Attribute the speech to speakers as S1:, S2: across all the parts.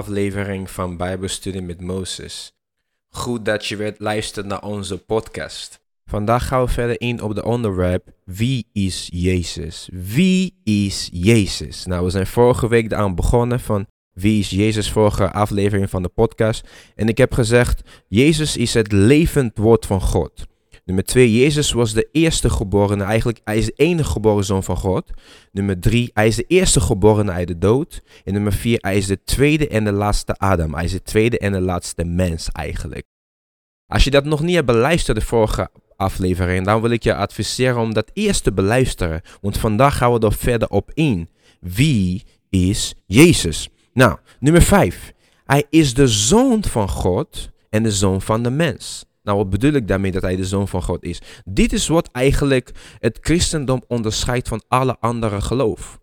S1: aflevering van Bijbelstudie met Mozes. Goed dat je weer luistert naar onze podcast. Vandaag gaan we verder in op de onderwerp Wie is Jezus? Wie is Jezus? Nou, we zijn vorige week aan begonnen van Wie is Jezus? Vorige aflevering van de podcast. En ik heb gezegd, Jezus is het levend woord van God. Nummer 2, Jezus was de eerste geborene, eigenlijk hij is de enige geboren zoon van God. Nummer 3, hij is de eerste geborene uit de dood. En nummer 4, hij is de tweede en de laatste Adam. Hij is de tweede en de laatste mens eigenlijk. Als je dat nog niet hebt beluisterd, de vorige aflevering, dan wil ik je adviseren om dat eerst te beluisteren. Want vandaag gaan we er verder op in. Wie is Jezus? Nou, nummer 5. Hij is de zoon van God en de zoon van de mens. Nou, wat bedoel ik daarmee dat hij de zoon van God is? Dit is wat eigenlijk het christendom onderscheidt van alle andere geloof.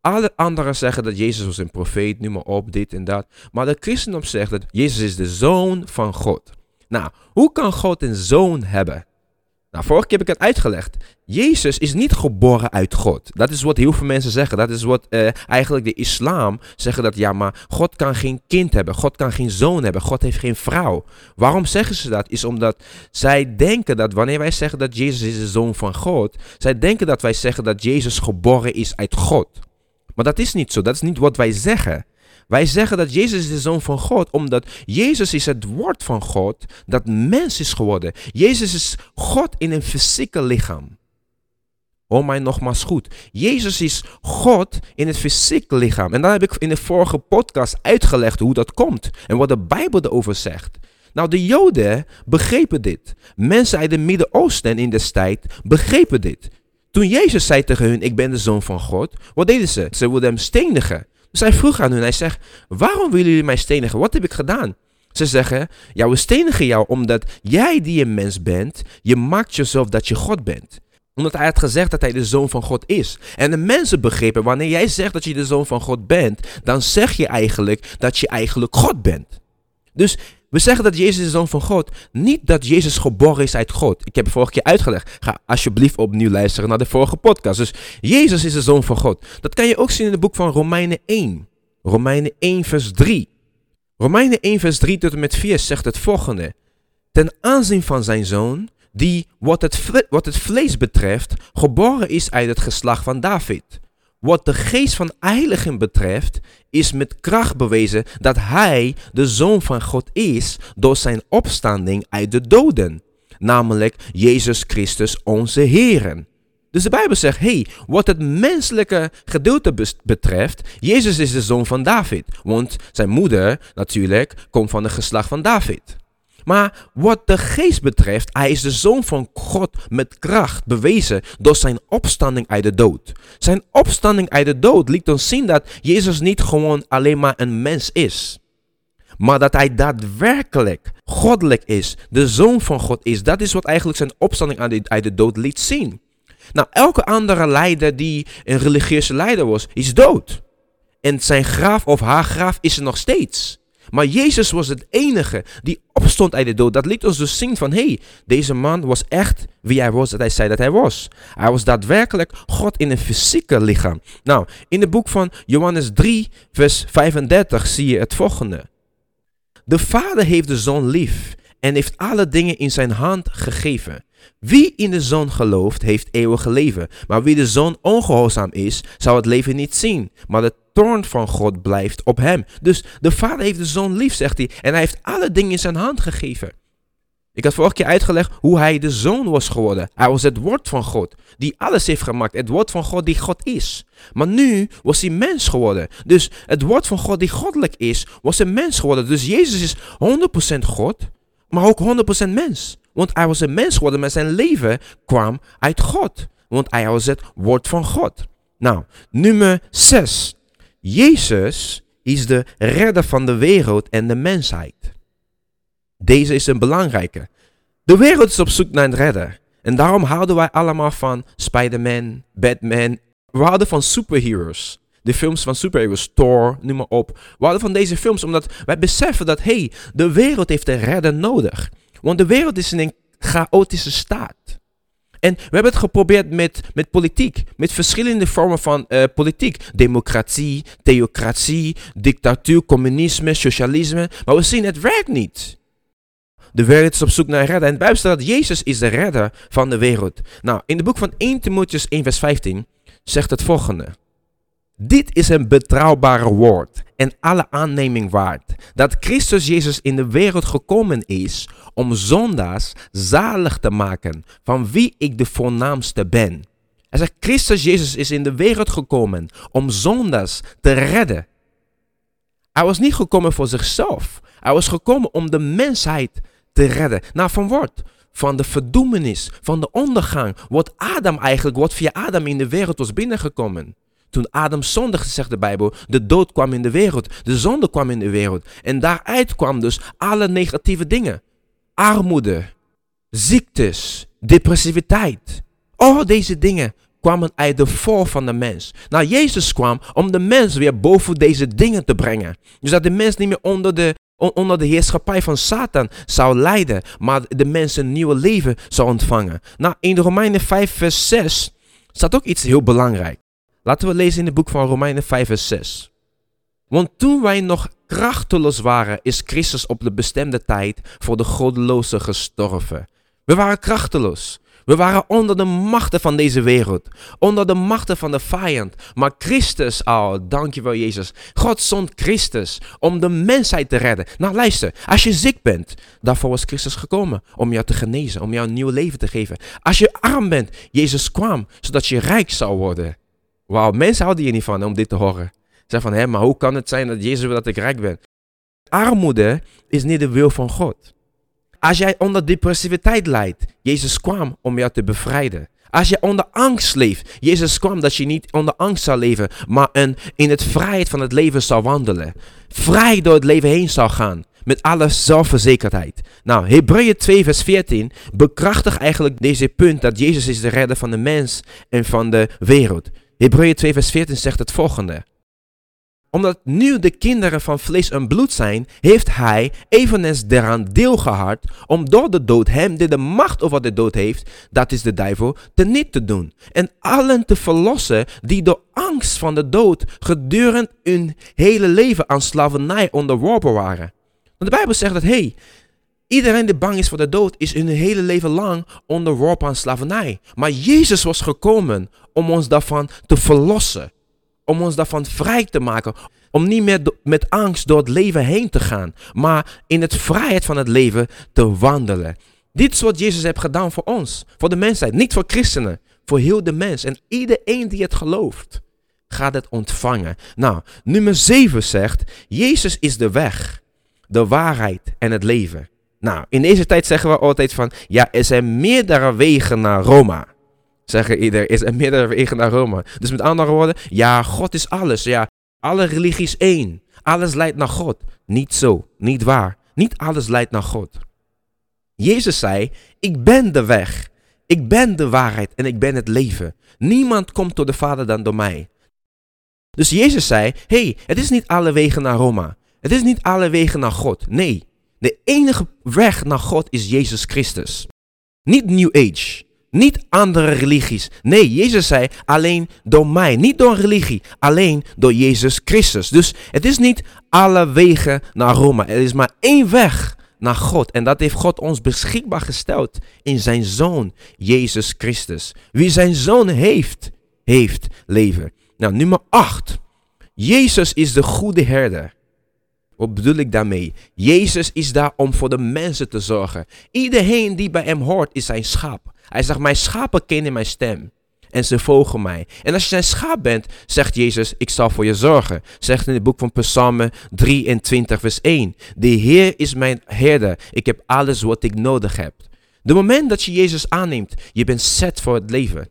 S1: Alle anderen zeggen dat Jezus was een profeet, noem maar op, dit en dat. Maar de christendom zegt dat Jezus is de zoon van God. Nou, hoe kan God een zoon hebben? Nou, vorige keer heb ik het uitgelegd. Jezus is niet geboren uit God. Dat is wat heel veel mensen zeggen. Dat is wat uh, eigenlijk de islam zeggen dat ja, maar God kan geen kind hebben. God kan geen zoon hebben. God heeft geen vrouw. Waarom zeggen ze dat? Is omdat zij denken dat wanneer wij zeggen dat Jezus is de zoon van God, zij denken dat wij zeggen dat Jezus geboren is uit God. Maar dat is niet zo. Dat is niet wat wij zeggen. Wij zeggen dat Jezus de Zoon van God, omdat Jezus is het woord van God dat mens is geworden. Jezus is God in een fysieke lichaam. Hoor mij nogmaals goed. Jezus is God in het fysieke lichaam. En dan heb ik in de vorige podcast uitgelegd hoe dat komt en wat de Bijbel erover zegt. Nou, de Joden begrepen dit. Mensen uit het Midden-Oosten in de tijd begrepen dit. Toen Jezus zei tegen hun, ik ben de zoon van God, wat deden ze? Ze wilden hem stenigen. Hij vroeg aan hun, hij zegt, waarom willen jullie mij stenigen? Wat heb ik gedaan? Ze zeggen, ja, stenigen jou omdat jij die een mens bent, je maakt jezelf dat je God bent. Omdat hij had gezegd dat hij de zoon van God is. En de mensen begrepen, wanneer jij zegt dat je de zoon van God bent, dan zeg je eigenlijk dat je eigenlijk God bent. Dus we zeggen dat Jezus de zoon van God. Niet dat Jezus geboren is uit God. Ik heb het vorige keer uitgelegd. Ga alsjeblieft opnieuw luisteren naar de vorige podcast. Dus Jezus is de zoon van God. Dat kan je ook zien in het boek van Romeinen 1. Romeinen 1 vers 3. Romeinen 1 vers 3 tot en met 4 zegt het volgende. Ten aanzien van zijn zoon, die wat het, wat het vlees betreft, geboren is uit het geslacht van David wat de geest van heiliging betreft, is met kracht bewezen dat hij de zoon van God is door zijn opstanding uit de doden. Namelijk Jezus Christus onze Heer. Dus de Bijbel zegt, hey, wat het menselijke gedeelte betreft, Jezus is de zoon van David. Want zijn moeder natuurlijk komt van het geslacht van David. Maar wat de geest betreft, hij is de zoon van God met kracht bewezen door zijn opstanding uit de dood. Zijn opstanding uit de dood liet ons zien dat Jezus niet gewoon alleen maar een mens is. Maar dat hij daadwerkelijk goddelijk is, de zoon van God is. Dat is wat eigenlijk zijn opstanding uit de dood liet zien. Nou, elke andere leider die een religieuze leider was, is dood. En zijn graaf of haar graaf is er nog steeds. Maar Jezus was het enige die opstond uit de dood. Dat liet ons dus zien van, hé, hey, deze man was echt wie hij was, dat hij zei dat hij was. Hij was daadwerkelijk God in een fysieke lichaam. Nou, in het boek van Johannes 3, vers 35 zie je het volgende. De Vader heeft de Zoon lief en heeft alle dingen in zijn hand gegeven. Wie in de Zoon gelooft, heeft eeuwige leven. Maar wie de Zoon ongehoorzaam is, zal het leven niet zien. Maar de toorn van God blijft op hem. Dus de Vader heeft de Zoon lief, zegt hij. En hij heeft alle dingen in zijn hand gegeven. Ik had vorige keer uitgelegd hoe hij de Zoon was geworden. Hij was het woord van God, die alles heeft gemaakt. Het woord van God die God is. Maar nu was hij mens geworden. Dus het woord van God die goddelijk is, was een mens geworden. Dus Jezus is 100% God, maar ook 100% mens. Want hij was een mens geworden, maar zijn leven kwam uit God. Want hij was het woord van God. Nou, nummer 6. Jezus is de redder van de wereld en de mensheid. Deze is een belangrijke. De wereld is op zoek naar een redder. En daarom houden wij allemaal van Spider-Man, Batman. We houden van superheroes. De films van superheroes, Thor, noem maar op. We houden van deze films omdat wij beseffen dat, hey, de wereld heeft een redder nodig. Want de wereld is in een chaotische staat. En we hebben het geprobeerd met, met politiek, met verschillende vormen van uh, politiek. Democratie, theocratie, dictatuur, communisme, socialisme. Maar we zien het werkt niet. De wereld is op zoek naar een redder. En de Bijbel staat dat Jezus is de redder van de wereld. Nou, in het boek van 1 Timotheus 1 vers 15 zegt het volgende. Dit is een betrouwbare woord en alle aanneming waard. Dat Christus Jezus in de wereld gekomen is om zondaars zalig te maken, van wie ik de voornaamste ben. Hij zegt, Christus Jezus is in de wereld gekomen om zondaars te redden. Hij was niet gekomen voor zichzelf. Hij was gekomen om de mensheid te redden. Nou, van wat? Van de verdoemenis, van de ondergang. Wat Adam eigenlijk, wat via Adam in de wereld was binnengekomen. Toen Adam zondigde, zegt de Bijbel, de dood kwam in de wereld. De zonde kwam in de wereld. En daaruit kwam dus alle negatieve dingen. Armoede, ziektes, depressiviteit. Al deze dingen kwamen uit de voor van de mens. Nou, Jezus kwam om de mens weer boven deze dingen te brengen. Dus dat de mens niet meer onder de, onder de heerschappij van Satan zou lijden, maar de mens een nieuw leven zou ontvangen. Nou, in de Romeinen 5 vers 6 staat ook iets heel belangrijk. Laten we lezen in het boek van Romeinen 5 vers 6. Want toen wij nog krachteloos waren, is Christus op de bestemde tijd voor de goddelozen gestorven. We waren krachteloos. We waren onder de machten van deze wereld, onder de machten van de vijand. Maar Christus, oh, dankjewel Jezus. God zond Christus om de mensheid te redden. Nou luister, als je ziek bent, daarvoor was Christus gekomen om jou te genezen, om jou een nieuw leven te geven. Als je arm bent, Jezus kwam zodat je rijk zou worden. Wauw, mensen houden hier niet van om dit te horen. Zeg van, hé, maar hoe kan het zijn dat Jezus wil dat ik rijk ben? Armoede is niet de wil van God. Als jij onder depressiviteit lijdt, Jezus kwam om jou te bevrijden. Als je onder angst leeft, Jezus kwam dat je niet onder angst zou leven, maar een, in het vrijheid van het leven zou wandelen. Vrij door het leven heen zou gaan, met alle zelfverzekerdheid. Nou, Hebreeën 2 vers 14 bekrachtigt eigenlijk deze punt dat Jezus is de redder van de mens en van de wereld. Hebreeën 2 vers 14 zegt het volgende. Omdat nu de kinderen van vlees en bloed zijn, heeft hij eveneens daaraan deel gehad om door de dood hem die de macht over de dood heeft, dat is de duivel, te niet te doen. En allen te verlossen die door angst van de dood gedurende hun hele leven aan slavernij onderworpen waren. Want de Bijbel zegt dat, hé, hey, Iedereen die bang is voor de dood is hun hele leven lang onderworpen aan slavernij. Maar Jezus was gekomen om ons daarvan te verlossen. Om ons daarvan vrij te maken. Om niet meer met angst door het leven heen te gaan. Maar in het vrijheid van het leven te wandelen. Dit is wat Jezus heeft gedaan voor ons. Voor de mensheid. Niet voor christenen. Voor heel de mens. En iedereen die het gelooft. Gaat het ontvangen. Nou, nummer 7 zegt. Jezus is de weg. De waarheid en het leven. Nou, in deze tijd zeggen we altijd van, ja, er zijn meerdere wegen naar Roma. Zeggen ieder, er zijn meerdere wegen naar Roma. Dus met andere woorden, ja, God is alles. Ja, alle religies één. Alles leidt naar God. Niet zo, niet waar. Niet alles leidt naar God. Jezus zei, ik ben de weg. Ik ben de waarheid en ik ben het leven. Niemand komt tot de Vader dan door mij. Dus Jezus zei, hey, het is niet alle wegen naar Roma. Het is niet alle wegen naar God. Nee, de enige weg naar God is Jezus Christus. Niet New Age. Niet andere religies. Nee, Jezus zei alleen door mij. Niet door religie. Alleen door Jezus Christus. Dus het is niet alle wegen naar Rome. Er is maar één weg naar God. En dat heeft God ons beschikbaar gesteld in zijn Zoon, Jezus Christus. Wie zijn Zoon heeft, heeft leven. Nou, nummer 8. Jezus is de goede herder. Wat bedoel ik daarmee? Jezus is daar om voor de mensen te zorgen. Iedereen die bij hem hoort is zijn schaap. Hij zegt, mijn schapen kennen mijn stem. En ze volgen mij. En als je zijn schaap bent, zegt Jezus, ik zal voor je zorgen. Zegt in het boek van Psalmen 23 vers 1. De Heer is mijn herder. Ik heb alles wat ik nodig heb. De moment dat je Jezus aanneemt, je bent set voor het leven.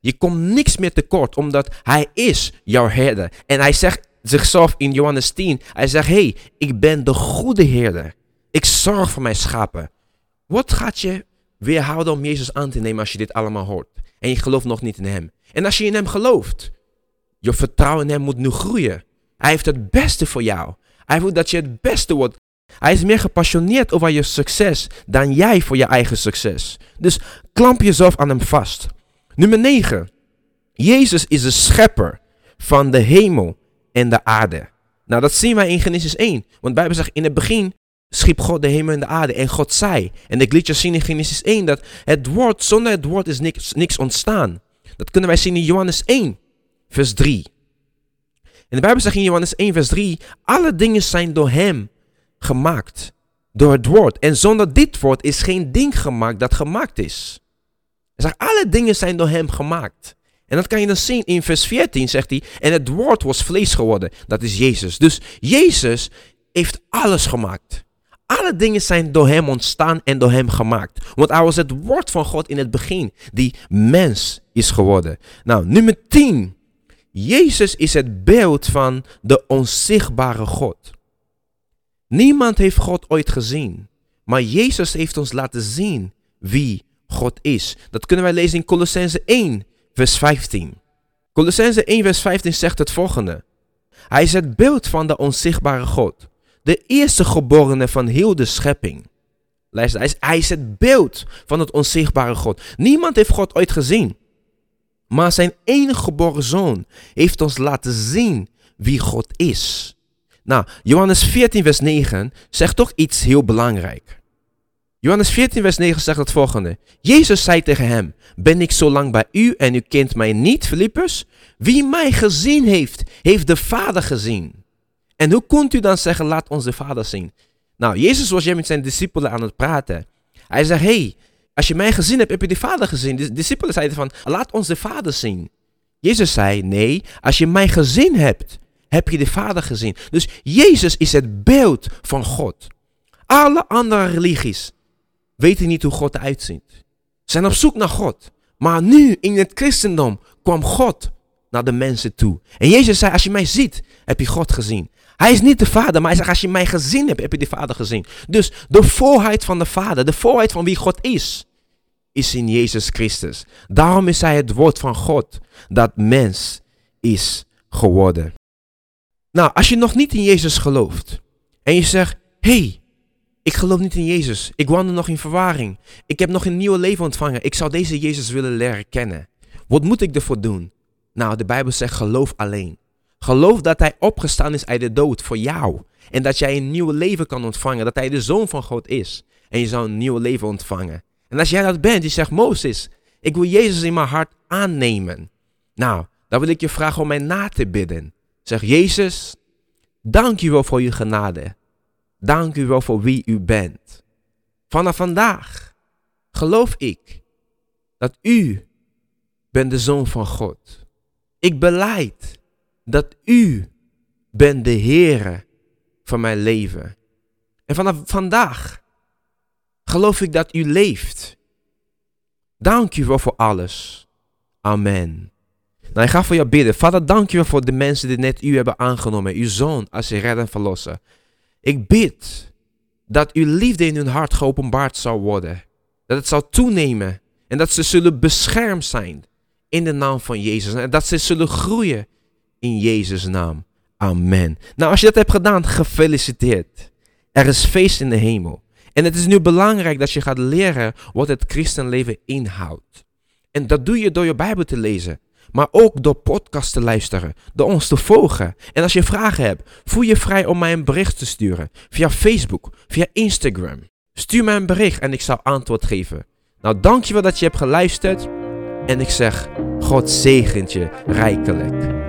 S1: Je komt niks meer tekort, omdat Hij is jouw herder. En Hij zegt, zichzelf in Johannes 10. Hij zegt, hey, ik ben de goede herder. Ik zorg voor mijn schapen. Wat gaat je weerhouden om Jezus aan te nemen als je dit allemaal hoort? En je gelooft nog niet in hem. En als je in hem gelooft, je vertrouwen in hem moet nu groeien. Hij heeft het beste voor jou. Hij wil dat je het beste wordt. Hij is meer gepassioneerd over je succes dan jij voor je eigen succes. Dus klamp jezelf aan hem vast. Nummer 9. Jezus is de schepper van de hemel en de aarde. Nou, dat zien wij in Genesis 1. Want de Bijbel zegt, in het begin schiep God de hemel en de aarde. En God zei. En ik liet je zien in Genesis 1 dat het woord, zonder het woord is niks, niks ontstaan. Dat kunnen wij zien in Johannes 1, vers 3. En de Bijbel zegt in Johannes 1, vers 3, alle dingen zijn door hem gemaakt. Door het woord. En zonder dit woord is geen ding gemaakt dat gemaakt is. Hij zegt, alle dingen zijn door hem gemaakt. En dat kan je dan zien in vers 14, zegt hij. En het woord was vlees geworden. Dat is Jezus. Dus Jezus heeft alles gemaakt. Alle dingen zijn door hem ontstaan en door hem gemaakt. Want hij was het woord van God in het begin, die mens is geworden. Nou, nummer 10. Jezus is het beeld van de onzichtbare God. Niemand heeft God ooit gezien, maar Jezus heeft ons laten zien wie God is. Dat kunnen wij lezen in Colossense 1, vers 15. Colossense 1, vers 15 zegt het volgende. Hij is het beeld van de onzichtbare God, de eerste geborene van heel de schepping. Hij is, hij is het beeld van het onzichtbare God. Niemand heeft God ooit gezien. Maar zijn enige geboren zoon heeft ons laten zien wie God is. Nou, Johannes 14, vers 9 zegt toch iets heel belangrijk. Johannes 14, vers 9 zegt het volgende. Jezus zei tegen hem, ben ik zo lang bij u en u kent mij niet, Filippus? Wie mij gezien heeft, heeft de Vader gezien. En hoe kunt u dan zeggen, laat ons de Vader zien? Nou, Jezus was hier met zijn discipelen aan het praten. Hij zegt, hey, als je mij gezien hebt, heb je de Vader gezien. De discipelen zeiden van, laat ons de Vader zien. Jezus zei, nee, als je mij gezien hebt, heb je de Vader gezien. Dus Jezus is het beeld van God. Alle andere religies weten niet hoe God eruit ziet. Zijn op zoek naar God. Maar nu in het christendom kwam God naar de mensen toe. En Jezus zei, als je mij ziet, heb je God gezien. Hij is niet de vader, maar hij zegt, als je mij gezien hebt, heb je de vader gezien. Dus de voorheid van de vader, de voorheid van wie God is, is in Jezus Christus. Daarom is hij het woord van God dat mens is geworden. Nou, als je nog niet in Jezus gelooft en je zegt, hey, ik geloof niet in Jezus. Ik wandel nog in verwarring. Ik heb nog een nieuw leven ontvangen. Ik zou deze Jezus willen leren kennen. Wat moet ik ervoor doen? Nou, de Bijbel zegt geloof alleen. Geloof dat Hij opgestaan is uit de dood voor jou. En dat jij een nieuw leven kan ontvangen. Dat Hij de Zoon van God is. En je zou een nieuw leven ontvangen. En als jij dat bent, je zegt Mozes, ik wil Jezus in mijn hart aannemen. Nou, dan wil ik je vragen om mij na te bidden. Zeg Jezus, dank u wel voor uw genade. Dank u wel voor wie u bent. Vanaf vandaag geloof ik dat u bent de Zoon van God. Ik beleid dat u bent de Heere van mijn leven. En vanaf vandaag geloof ik dat u leeft. Dank u wel voor alles. Amen. Nou, ik ga voor jou bidden. Vader, dank u wel voor de mensen die net u hebben aangenomen. Uw zoon als je redder en. Ik bid dat uw liefde in hun hart geopenbaard zal worden. Dat het zal toenemen. En dat ze zullen beschermd zijn in de naam van Jezus. En dat ze zullen groeien in Jezus' naam. Amen. Nou, als je dat hebt gedaan, gefeliciteerd. Er is feest in de hemel. En het is nu belangrijk dat je gaat leren wat het christenleven inhoudt. En dat doe je door je Bijbel te lezen. Maar ook door podcast te luisteren, door ons te volgen. En als je vragen hebt, voel je vrij om mij een bericht te sturen. Via Facebook, via Instagram. Stuur mij een bericht en ik zal antwoord geven. Nou, dankjewel dat je hebt geluisterd. En ik zeg, God zegent je rijkelijk.